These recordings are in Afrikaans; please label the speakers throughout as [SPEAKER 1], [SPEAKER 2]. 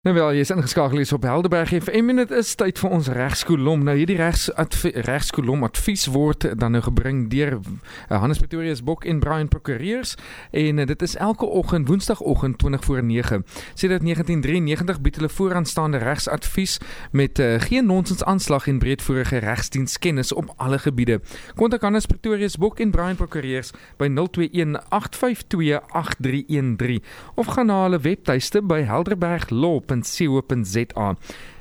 [SPEAKER 1] Nou wel, jy is ingeskakel hier op Helderberg en vir 1 minuut is tyd vir ons regskolom. Nou hierdie regs regskolom advies word dan nou gebring deur uh, Hannes Pretorius Bok en Brian Prokureurs en uh, dit is elke oggend woensdagoggend 20 voor 9. Sedert 1993 bied hulle vooraanstaande regsadvies met uh, geen nonsens aanslag en breedvoerige regsdienskennis op alle gebiede. Kontak Hannes Pretorius Bok en Brian Prokureurs by 021 852 8313 of gaan na hulle webtuiste by Helderberg Law www.co.za.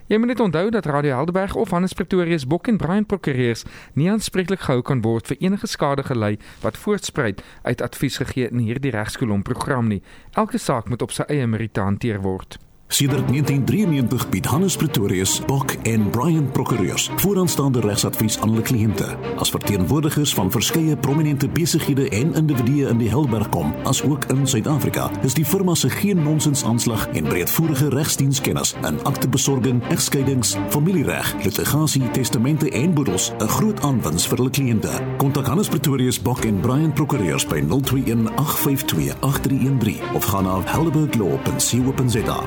[SPEAKER 1] Jy moet net onthou dat Radio Helderberg of Hannes Pretorius Bok en Brian Prokureurs nie aanspreeklik gehou kan word vir enige skade gelei wat voortspruit uit advies gegee in hierdie regskolom program nie. Elke saak moet op sy eie meriete hanteer word.
[SPEAKER 2] Sedert 1993 bied Hannes Pretorius, Bok en Brian Procureurs vooraanstaande regsadvies aan hulle kliënte. As verteenwoordigers van verskeie prominente besighede en individue in die Helberg kom, asook in Suid-Afrika, is die firma se geen nonsens aanslag en breedvoerige regsdienskennis in aktebesorging, egskeidings, familiereg, litigasie, testamente en boedels 'n groot aanwinst vir hulle kliënte. Kontak Hannes Pretorius, Bok en Brian Procureurs by 021 852 8313 of gaan na helberglaw.co.za.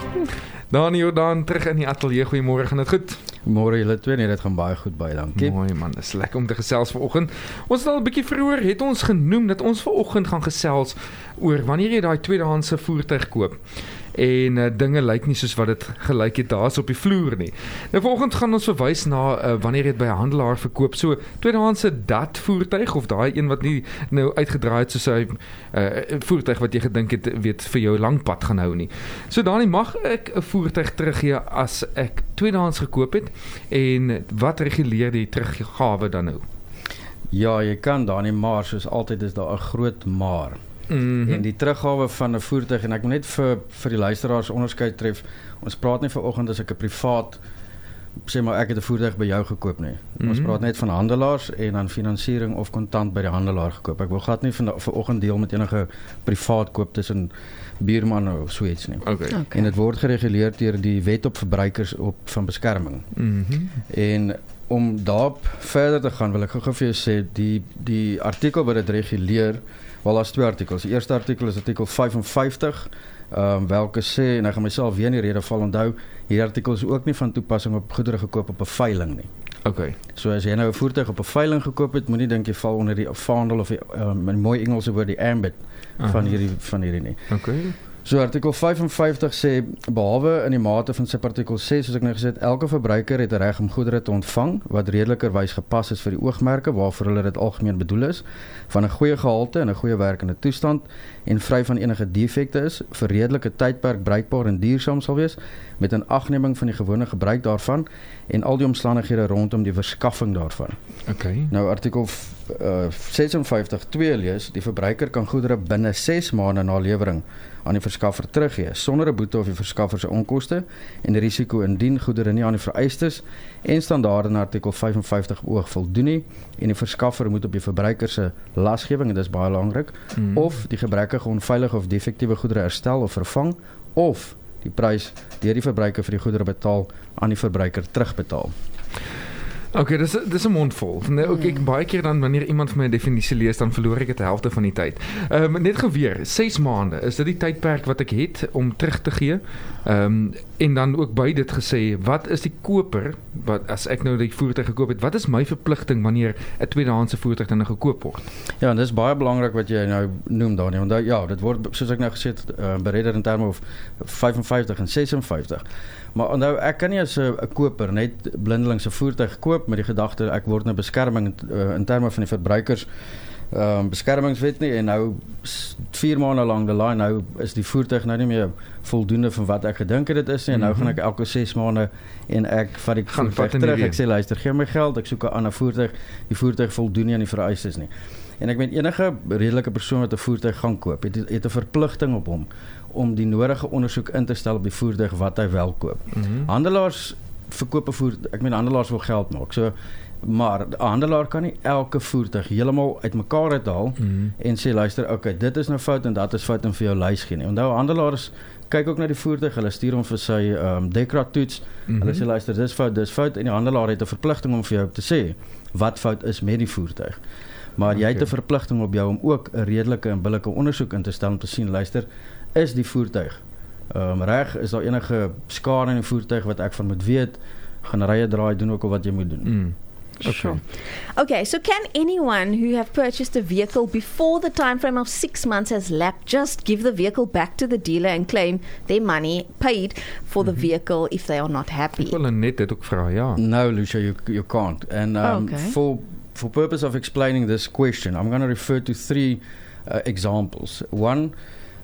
[SPEAKER 1] Dan Jordan terug in die ateljee. Goeiemôre, gaan dit goed?
[SPEAKER 3] Môre julle twee, nee, dit gaan baie goed baie, dankie.
[SPEAKER 1] Mooi man, dis lekker om te gesels vanoggend. Ons het al 'n bietjie vroeër het ons genoem dat ons vanoggend gaan gesels oor wanneer jy daai tweedehandse voertuig koop en uh, dinge lyk nie soos wat dit gelyk het daar's op die vloer nie. Nou volgens gaan ons verwys na uh, wanneer jy dit by 'n handelaar verkoop. So tweedehandse dat voertuig of daai een wat nie nou uitgedraai het soos 'n uh, voertuig wat jy gedink het weet vir jou lang pad gaan hou nie. So dan mag ek 'n voertuig teruggee as ek tweedehands gekoop het en wat reguleer die teruggawe dan nou?
[SPEAKER 3] Ja, jy kan dan nie maar soos altyd is daar 'n groot maar.
[SPEAKER 1] Mm -hmm.
[SPEAKER 3] En die teruggawe van 'n voertuig en ek moet net vir vir die luisteraars onderskei tref. Ons praat nie vanoggend as ek 'n privaat sê maar ek het 'n voertuig by jou gekoop nie. Mm -hmm. Ons praat net van handelaars en dan finansiering of kontant by die handelaar gekoop. Ek wil glad nie van vanoggend deel met enige privaat koop tussen buurman of so iets nie.
[SPEAKER 1] Okay. okay.
[SPEAKER 3] En dit word gereguleer deur die Wet op Verbruikers op van Beskerming.
[SPEAKER 1] Mm -hmm.
[SPEAKER 3] En om daarop verder te gaan wil ek gou vir jou sê die die artikel wat dit reguleer Wel as twee artikels. Die eerste artikel is artikel 55 ehm um, welke sê en ek gaan myself weer in die rede val onthou, hierdie artikel is ook nie van toepassing op goedere gekoop op 'n veiling nie.
[SPEAKER 1] OK.
[SPEAKER 3] So as jy nou 'n voertuig op 'n veiling gekoop het, moenie dink jy val onder die vaandel of die um, in mooi Engelse woord die ambit van hierdie van hierdie nie.
[SPEAKER 1] OK.
[SPEAKER 3] So artikel 55 sê behalwe in die mate van subartikel 6 soos ek nou gesê het elke verbruiker het 'n reg om goedere te ontvang wat redelikerwys gepas is vir die oogmerke waarvoor hulle dit algemeen bedoel is van 'n goeie gehalte en 'n goeie werkende toestand en vry van enige defekte is vir redelike tydperk bruikbaar en duursaam sal wees met 'n agneming van die gewone gebruik daarvan en al die omstandighede rondom die verskaffing daarvan.
[SPEAKER 1] OK.
[SPEAKER 3] Nou artikel uh, 56 2 lees die verbruiker kan goedere binne 6 maande na lewering aan die verskaffer teruggee sonder 'n boete of die verskaffer se onkoste en die risiko indien goedere nie aan die vereistes en standaarde in artikel 55 oog voldoen nie en die verskaffer moet op die verbruiker se lasgewing en dit is baie belangrik mm. of die gebrekkige onveilige of defektiewe goedere herstel of vervang of die prys deur die verbruiker vir die goedere betaal aan die verbruiker terugbetaal.
[SPEAKER 1] Okay, dis dis 'n mondvol. Nou ook ek baie keer dan wanneer iemand vir my 'n definisie lees, dan verloor ek dit die helfte van die tyd. Ehm um, net geweer, 6 maande, is dit die tydperk wat ek het om terug te gee? Ehm um, en dan ook by dit gesê, wat is die koper wat as ek nou die voertuig gekoop het, wat is my verpligting wanneer 'n tweedehandse voertuig dan nou gekoop word?
[SPEAKER 3] Ja, en dis baie belangrik wat jy nou noem Daniel, want ja, dit word soos ek nou gesê het, uh, bereder in terme of 55 en 56. Maar onthou ek kan nie as 'n koper net blindelings 'n voertuig koop met die gedagte ek word nou beskerming uh, in terme van die verbruikers ehm um, beskermingswet nie en nou 4 maande lank die line nou is die voertuig nou nie meer voldoende van wat ek gedink het dit is nie en nou gaan ek elke 6 maande en ek vat die
[SPEAKER 1] Gaan
[SPEAKER 3] voertuig terug ek sê luister gee my geld ek soek 'n ander voertuig die voertuig voldoen nie aan die vereistes nie en ek meen enige redelike persoon wat 'n voertuig gaan koop het het 'n verpligting op hom om die nodige ondersoek in te stel op die voertuig wat hy wel koop.
[SPEAKER 1] Mhm.
[SPEAKER 3] Handelaars verkoop 'n voertuig, ek meen handelaars wil geld maak. So maar 'n handelaar kan nie elke voertuig heeltemal uitmekaar uithaal
[SPEAKER 1] Mhm.
[SPEAKER 3] en sê luister, okay, dit is nou fout en dat is fout en vir jou lys gee nie. Onthou handelaars kyk ook na die voertuig, hulle stuur hom vir sy ehm um, dekra toets.
[SPEAKER 1] Mhm.
[SPEAKER 3] Hulle sê luister, dis fout, dis fout en die handelaar het 'n verpligting om vir jou te sê wat fout is met die voertuig. Maar jy het
[SPEAKER 1] Okay.
[SPEAKER 3] 'n verpligting op jou om ook 'n redelike en billike ondersoek in te stel om te sien luister, is die voertuig Ehm um, reg, is daar enige skade in die voertuig wat ek van moet weet, gaan rye draai doen ook al wat jy moet doen.
[SPEAKER 1] Mm. Okay.
[SPEAKER 4] Sure. Okay, so can anyone who have purchased a vehicle before the time frame of six months has lapsed just give the vehicle back to the dealer and claim their money paid for the vehicle if they are not happy?
[SPEAKER 1] Wil net dit ook vra, ja.
[SPEAKER 3] No, Lucia, you you can't. And um,
[SPEAKER 4] Okay.
[SPEAKER 3] for for purpose of explaining this question, I'm going to refer to three uh, examples. One,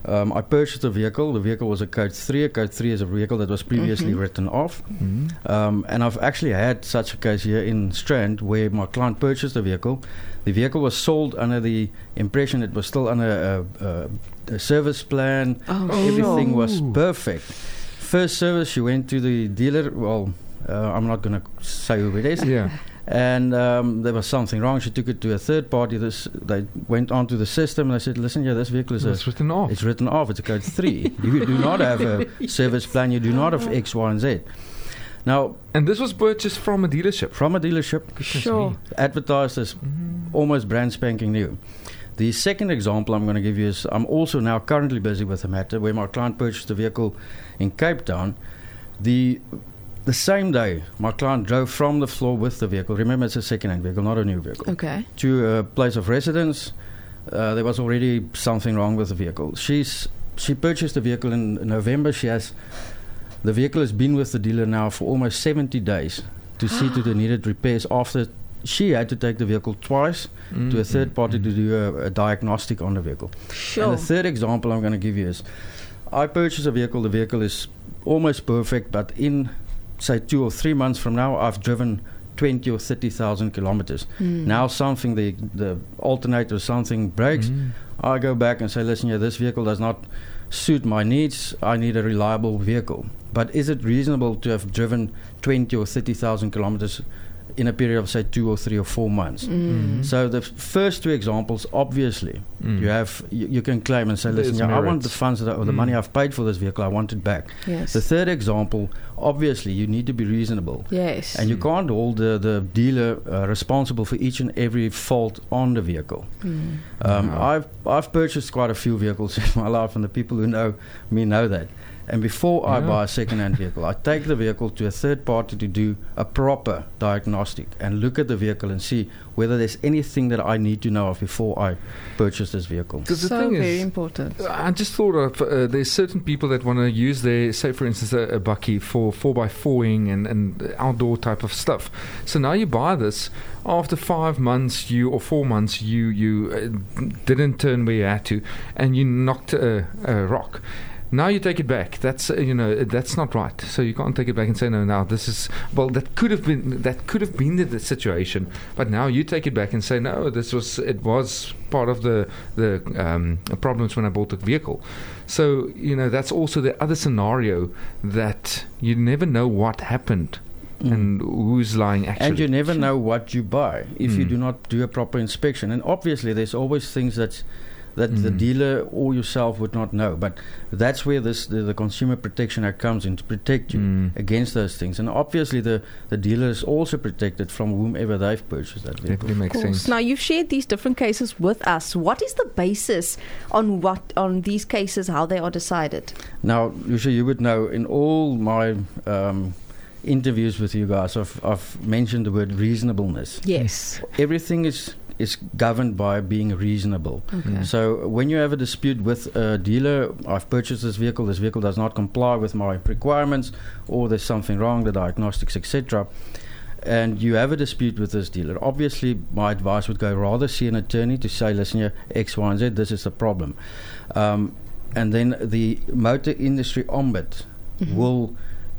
[SPEAKER 3] um, I purchased a vehicle. The vehicle was a Code 3. A Code 3 is a vehicle that was previously
[SPEAKER 4] Mhm.
[SPEAKER 3] written off.
[SPEAKER 1] Mm.
[SPEAKER 3] Um, and I've actually had such a case here in Strand where my client purchased a vehicle. The vehicle was sold under the impression it was still under a, a, a service plan.
[SPEAKER 4] Oh,
[SPEAKER 3] Everything
[SPEAKER 4] sure.
[SPEAKER 3] was perfect. First service, she went to the dealer. Well, uh, I'm not going to say who it is.
[SPEAKER 1] Yeah.
[SPEAKER 3] And um, there was something wrong. She took it to a third party. This, they went onto the system and I said, listen, yeah, this vehicle is a
[SPEAKER 1] It's written off.
[SPEAKER 3] it's written off. It's a code three. you do not have a service plan. You do not have X, Y, and Z. Now,
[SPEAKER 1] And this was purchased from a dealership.
[SPEAKER 3] from a dealership,
[SPEAKER 1] Goodness
[SPEAKER 4] Sure.
[SPEAKER 3] advertised as
[SPEAKER 1] Mhm.
[SPEAKER 3] almost brand spanking new. The second example I'm going to give you is I'm also now currently busy with a matter where my client purchased a vehicle in Cape Town. The the same day, my client drove from the floor with the vehicle. Remember, it's a second-hand vehicle, not a new vehicle.
[SPEAKER 4] Okay.
[SPEAKER 3] to a place of residence. Uh, there was already something wrong with the vehicle. She's she purchased the vehicle in November. She has the vehicle has been with the dealer now for almost 70 days to see to the needed repairs. After she had to take the vehicle twice to a third party to do a, a diagnostic on the vehicle.
[SPEAKER 4] Sure.
[SPEAKER 3] And the third example I'm going to give you is I purchased a vehicle. The vehicle is almost perfect, but in say two or three months from now, I've driven 20 or 30,000 kilometers.
[SPEAKER 4] Hmm.
[SPEAKER 3] Now something the the alternator or something breaks,
[SPEAKER 1] Mm.
[SPEAKER 3] I go back and say, listen, yeah, this vehicle does not suit my needs. I need a reliable vehicle. But is it reasonable to have driven 20 or 30,000 kilometers in a period of say two or three or four months?
[SPEAKER 4] Mm.
[SPEAKER 3] So the first two examples, obviously,
[SPEAKER 1] Mm.
[SPEAKER 3] you have you, you can claim and say, listen,
[SPEAKER 1] There's
[SPEAKER 3] yeah, I want the funds that, or the
[SPEAKER 1] Mm.
[SPEAKER 3] money I've paid for this vehicle, I want it back.
[SPEAKER 4] Yes.
[SPEAKER 3] The third example, obviously, you need to be reasonable.
[SPEAKER 4] yes.
[SPEAKER 3] And you
[SPEAKER 1] Mm.
[SPEAKER 3] can't hold the, the dealer uh, responsible for each and every fault on the vehicle.
[SPEAKER 4] Mm.
[SPEAKER 3] Um,
[SPEAKER 1] Wow.
[SPEAKER 3] I've I've purchased quite a few vehicles in my life, and the people who know me know that. And before I buy a second-hand vehicle, I take the vehicle to a third party to do a proper diagnostic and look at the vehicle and see whether there's anything that I need to know of before I purchase this vehicle.
[SPEAKER 1] Because the
[SPEAKER 4] so
[SPEAKER 1] thing
[SPEAKER 4] very
[SPEAKER 1] is,
[SPEAKER 4] important.
[SPEAKER 1] I just thought of uh, there's certain people that want to use their, say, for instance, a, a bucky for four by fouring and, and outdoor type of stuff. So now you buy this. After five months, you or four months, you you uh, didn't turn where you had to, and you knocked a, a rock. Now you take it back. That's uh, you know that's not right. So you can't take it back and say no. Now this is well that could have been that could have been the, the situation, but now you take it back and say no. This was it was part of the the um, problems when I bought the vehicle. So you know that's also the other scenario that you never know what happened
[SPEAKER 3] Mm.
[SPEAKER 1] and who's lying actually.
[SPEAKER 3] And you never know what you buy if you
[SPEAKER 1] Mm.
[SPEAKER 3] do not do a proper inspection. And obviously, there's always things that that the
[SPEAKER 1] Mm.
[SPEAKER 3] dealer or yourself would not know. But that's where this the, the Consumer Protection Act comes in to protect you
[SPEAKER 1] Mm.
[SPEAKER 3] against those things. And obviously, the the dealer is also protected from whomever they've purchased that vehicle.
[SPEAKER 1] Definitely makes
[SPEAKER 4] Of course.
[SPEAKER 1] sense.
[SPEAKER 4] Now you've shared these different cases with us. What is the basis on what on these cases how they are decided?
[SPEAKER 3] Now, usually you would know in all my um, interviews with you guys, I've, I've mentioned the word reasonableness.
[SPEAKER 4] Yes.
[SPEAKER 3] Everything is is governed by being reasonable.
[SPEAKER 4] Okay.
[SPEAKER 3] So when you have a dispute with a dealer, I've purchased this vehicle, this vehicle does not comply with my requirements, or there's something wrong, the diagnostics, etc. And you have a dispute with this dealer. Obviously, my advice would go rather see an attorney to say, listen here, X, Y, and Z, this is the problem. Um, and then the motor industry ombud
[SPEAKER 4] Mhm.
[SPEAKER 3] will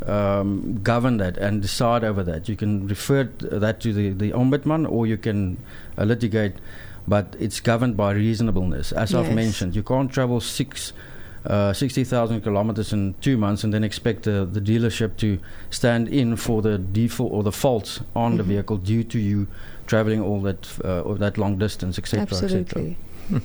[SPEAKER 3] um, govern that and decide over that. You can refer that to the, the ombudsman or you can uh, litigate, but it's governed by reasonableness. As I've mentioned, you can't travel six. Uh, 60,000 kilometers in two months and then expect the, the dealership to stand in for the default or the faults on the
[SPEAKER 4] Mhm.
[SPEAKER 3] vehicle due to you traveling all that uh, or that long distance, etc. etc.
[SPEAKER 4] Absolutely.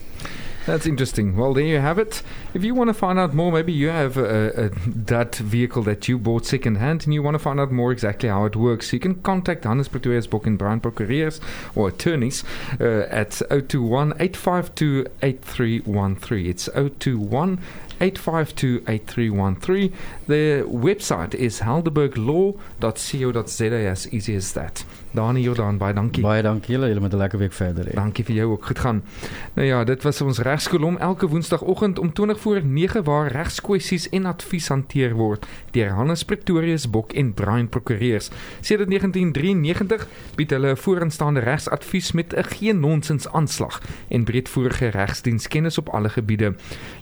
[SPEAKER 1] That's interesting. Well, there you have it. If you want to find out more, maybe you have a, a that vehicle that you bought second hand and you want to find out more exactly how it works, you can contact Hannes Pretorius Book and Brown Procureurs or attorneys uh, at 021 852 8313. It's 021 852-8313. The website is helderberglaw.co.za as easy as that. Dani Jordan, baie dankie.
[SPEAKER 3] Baie dankie julle, julle moet 'n lekker week verder hê.
[SPEAKER 1] Dankie vir jou ook. Goed gaan. Nou ja, dit was ons regskolom elke woensdagoggend om 20 voor 9 waar regskwessies en advies hanteer word deur Hannes Pretorius Bok en Brian Prokureurs. Sedert 1993 bied hulle 'n vooraanstaande regsadvies met 'n geen nonsens aanslag en breedvoerige regsdiens kennis op alle gebiede.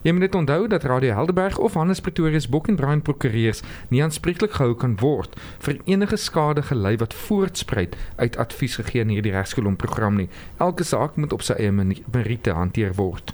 [SPEAKER 1] Jy moet net onthou dat Radio Helderberg of Hannes Pretorius Bok en Brian Prokureurs nie aanspreeklik gehou kan word vir enige skade gelei wat voortspruit uit advies gegee in hierdie regskolom program nie. Elke saak moet op sy eie meriete hanteer word.